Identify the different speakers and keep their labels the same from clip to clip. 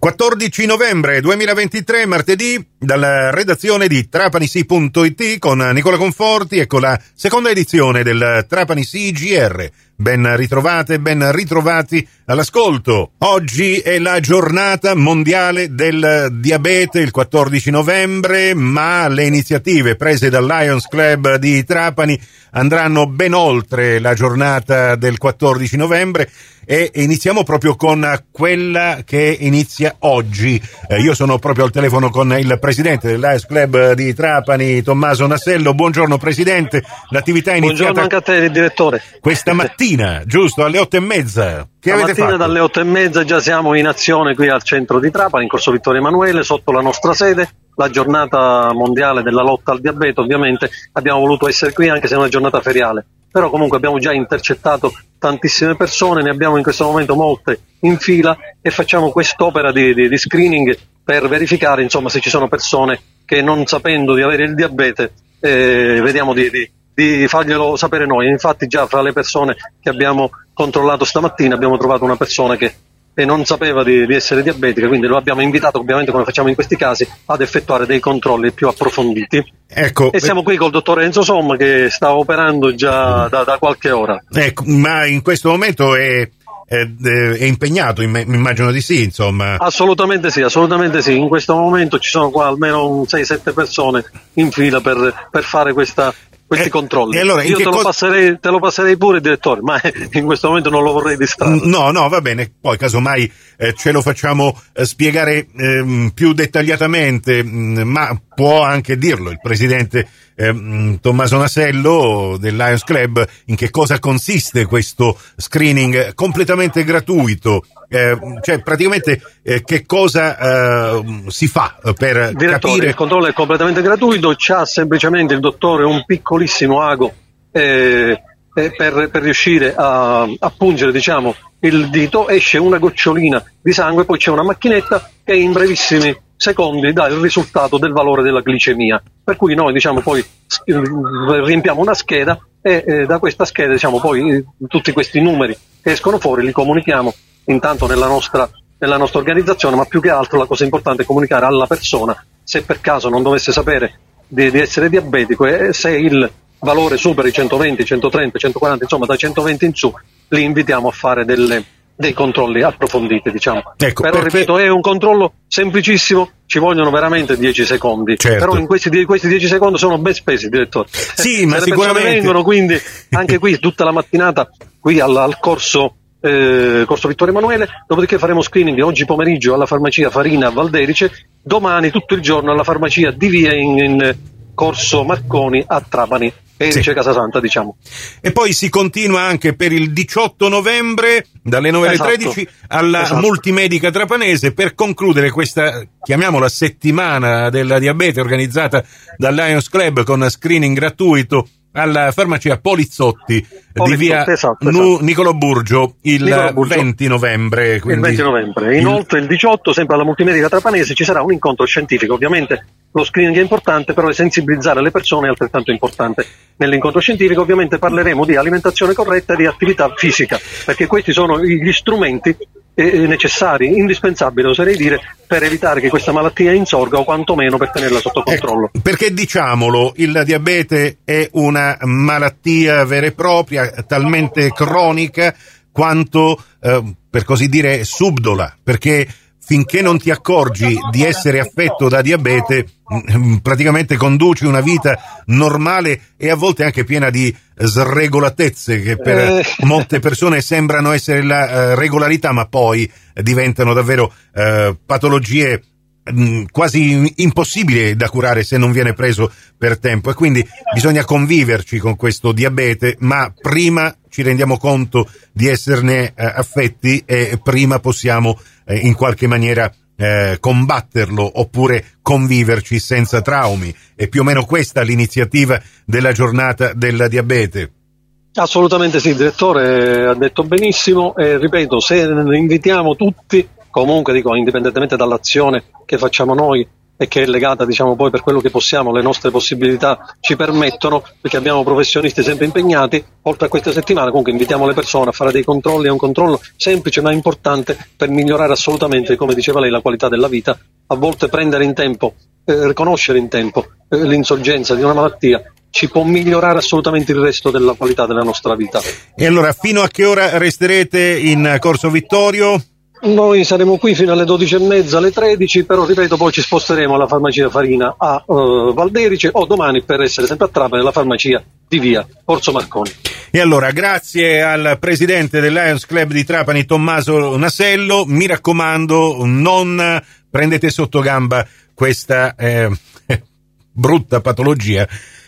Speaker 1: 14 novembre 2023, martedì, dalla redazione di trapanisi.it con Nicola Conforti e con la seconda edizione del Trapanisi GR. Ben ritrovate, ben ritrovati all'ascolto. Oggi è la giornata mondiale del diabete, il 14 novembre, ma le iniziative prese dal Lions Club di Trapani andranno ben oltre la giornata del 14 novembre e iniziamo proprio con quella che inizia oggi. Eh, io sono proprio al telefono con il presidente del Lions Club di Trapani, Tommaso Nassello. Buongiorno presidente, l'attività è iniziata...
Speaker 2: Buongiorno anche a te, direttore.
Speaker 1: Questa mattina, giusto, alle otto e mezza. Che
Speaker 2: La
Speaker 1: avete
Speaker 2: mattina
Speaker 1: fatto?
Speaker 2: dalle otto e mezza già siamo in azione qui al centro di Trapani, in corso Vittorio Emanuele, sotto la nostra sede. La giornata mondiale della lotta al diabete, ovviamente abbiamo voluto essere qui anche se è una giornata feriale. Però comunque abbiamo già intercettato tantissime persone, ne abbiamo in questo momento molte in fila e facciamo quest'opera di, di- di screening per verificare insomma, se ci sono persone che non sapendo di avere il diabete eh, vediamo di, di- di farglielo sapere noi. Infatti già fra le persone che abbiamo controllato stamattina abbiamo trovato una persona che, che non sapeva di, di essere diabetica, quindi lo abbiamo invitato, ovviamente come facciamo in questi casi, ad effettuare dei controlli più approfonditi.
Speaker 1: Ecco,
Speaker 2: E siamo qui col dottor Enzo Somma che sta operando già da, da qualche ora.
Speaker 1: ecco, ma in questo momento è, è, è impegnato, imm- immagino di sì, insomma.
Speaker 2: Assolutamente sì, assolutamente sì. In questo momento ci sono qua almeno un 6-7 persone in fila per, per fare questa- questi
Speaker 1: Eh,
Speaker 2: controlli.
Speaker 1: allora,
Speaker 2: Io te lo, passerei, te lo passerei pure, direttore, ma in questo momento non lo vorrei distrarre.
Speaker 1: No, no, va bene, poi casomai eh, ce lo facciamo eh, spiegare ehm, più dettagliatamente, mh, ma può anche dirlo il presidente ehm, Tommaso Nasello del Lions Club in che cosa consiste questo screening completamente gratuito, eh, cioè praticamente eh, che cosa eh, si fa per
Speaker 2: Direttore,
Speaker 1: capire...
Speaker 2: il controllo è completamente gratuito, c'ha semplicemente il dottore un piccolissimo ago eh, eh, per, per riuscire a, a pungere diciamo, il dito, esce una gocciolina di sangue, poi c'è una macchinetta che in brevissimi secondi dà il risultato del valore della glicemia. Per cui noi diciamo, poi riempiamo una scheda e eh, da questa scheda diciamo, poi eh, tutti questi numeri che escono fuori li comunichiamo intanto nella nostra, nella nostra organizzazione, ma più che altro la cosa importante è comunicare alla persona se per caso non dovesse sapere di, di essere diabetico e se il valore supera i 120, 130, 140, insomma da 120 in su, li invitiamo a fare delle- dei controlli approfonditi, diciamo.
Speaker 1: Ecco,
Speaker 2: Però
Speaker 1: perché-
Speaker 2: ripeto, è un controllo semplicissimo, ci vogliono veramente 10 secondi.
Speaker 1: Certo.
Speaker 2: Però in questi, questi 10 secondi sono ben spesi, direttore.
Speaker 1: Sì, ma
Speaker 2: le persone
Speaker 1: sicuramente-
Speaker 2: vengono quindi anche qui tutta la mattinata qui al, al corso, eh, corso Vittorio Emanuele, dopodiché faremo screening oggi pomeriggio alla farmacia Farina a Valderice, domani tutto il giorno alla farmacia di via in, in corso Marconi a Trapani, Erice
Speaker 1: Sì.
Speaker 2: Casasanta diciamo.
Speaker 1: E poi si continua anche per il 18 novembre dalle 9 alle
Speaker 2: Esatto.
Speaker 1: 13 alla
Speaker 2: Esatto.
Speaker 1: Multimedica Trapanese per concludere questa, chiamiamola settimana della diabete organizzata dal Lions Club con screening gratuito alla farmacia Polizzotti, di
Speaker 2: Polizzotti,
Speaker 1: via
Speaker 2: esatto,
Speaker 1: Nu-
Speaker 2: esatto.
Speaker 1: Nicolo Burgio il
Speaker 2: Nicolo Burgio.
Speaker 1: 20 novembre.
Speaker 2: il
Speaker 1: quindi
Speaker 2: 20 novembre.
Speaker 1: il-
Speaker 2: Inoltre il 18, sempre alla Multimedica Trapanese, ci sarà un incontro scientifico. Ovviamente lo screening è importante, però sensibilizzare le persone è altrettanto importante. Nell'incontro scientifico ovviamente parleremo di alimentazione corretta e di attività fisica, perché questi sono gli strumenti eh, necessari, indispensabili, oserei dire, per evitare che questa malattia insorga o quantomeno per tenerla sotto controllo.
Speaker 1: Ecco, perché diciamolo, il diabete è una malattia vera e propria, talmente cronica quanto, eh, per così dire, subdola, perché finché non ti accorgi di essere affetto da diabete, mm, praticamente conduci una vita normale e a volte anche piena di sregolatezze che per
Speaker 2: Eh.
Speaker 1: molte persone sembrano essere la eh, regolarità, ma poi diventano davvero eh, patologie mh, quasi impossibili da curare se non viene preso per tempo e quindi bisogna conviverci con questo diabete, ma prima ci rendiamo conto di esserne affetti e prima possiamo eh, in qualche maniera eh, combatterlo oppure conviverci senza traumi. È più o meno questa l'iniziativa della giornata del diabete.
Speaker 2: Assolutamente sì, il direttore ha detto benissimo e ripeto, se invitiamo tutti, comunque dico, indipendentemente dall'azione che facciamo noi e che è legata diciamo poi per quello che possiamo, le nostre possibilità ci permettono, perché abbiamo professionisti sempre impegnati, oltre a questa settimana comunque invitiamo le persone a fare dei controlli, è un controllo semplice ma importante per migliorare assolutamente, come diceva lei, la qualità della vita, a volte prendere in tempo, eh, riconoscere in tempo eh, l'insorgenza di una malattia ci può migliorare assolutamente il resto della qualità della nostra vita.
Speaker 1: E allora, fino a che ora resterete in Corso Vittorio?
Speaker 2: Noi saremo qui fino alle 12.30, alle 13, però ripeto poi ci sposteremo alla farmacia Farina a uh, Valderice o domani per essere sempre a Trapani nella farmacia di via Orso Marconi.
Speaker 1: E allora, grazie al presidente del Lions Club di Trapani, Tommaso Nasello, mi raccomando, non prendete sotto gamba questa eh, brutta patologia.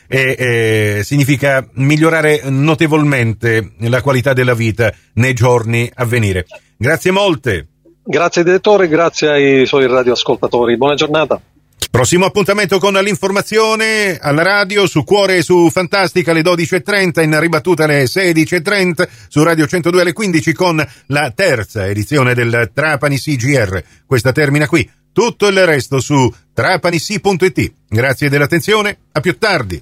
Speaker 1: E, eh, significa migliorare notevolmente la qualità della vita nei giorni a venire. Grazie molte.
Speaker 2: Grazie direttore, grazie ai suoi radioascoltatori. Buona giornata.
Speaker 1: Prossimo appuntamento con l'informazione alla radio su Cuore e su Fantastica alle 12.30, in ribattuta alle 16.30, su Radio 102 alle 15 con la terza edizione del Trapani CGR. Questa termina qui. Tutto il resto su trapanisi.it. Grazie dell'attenzione, a più tardi.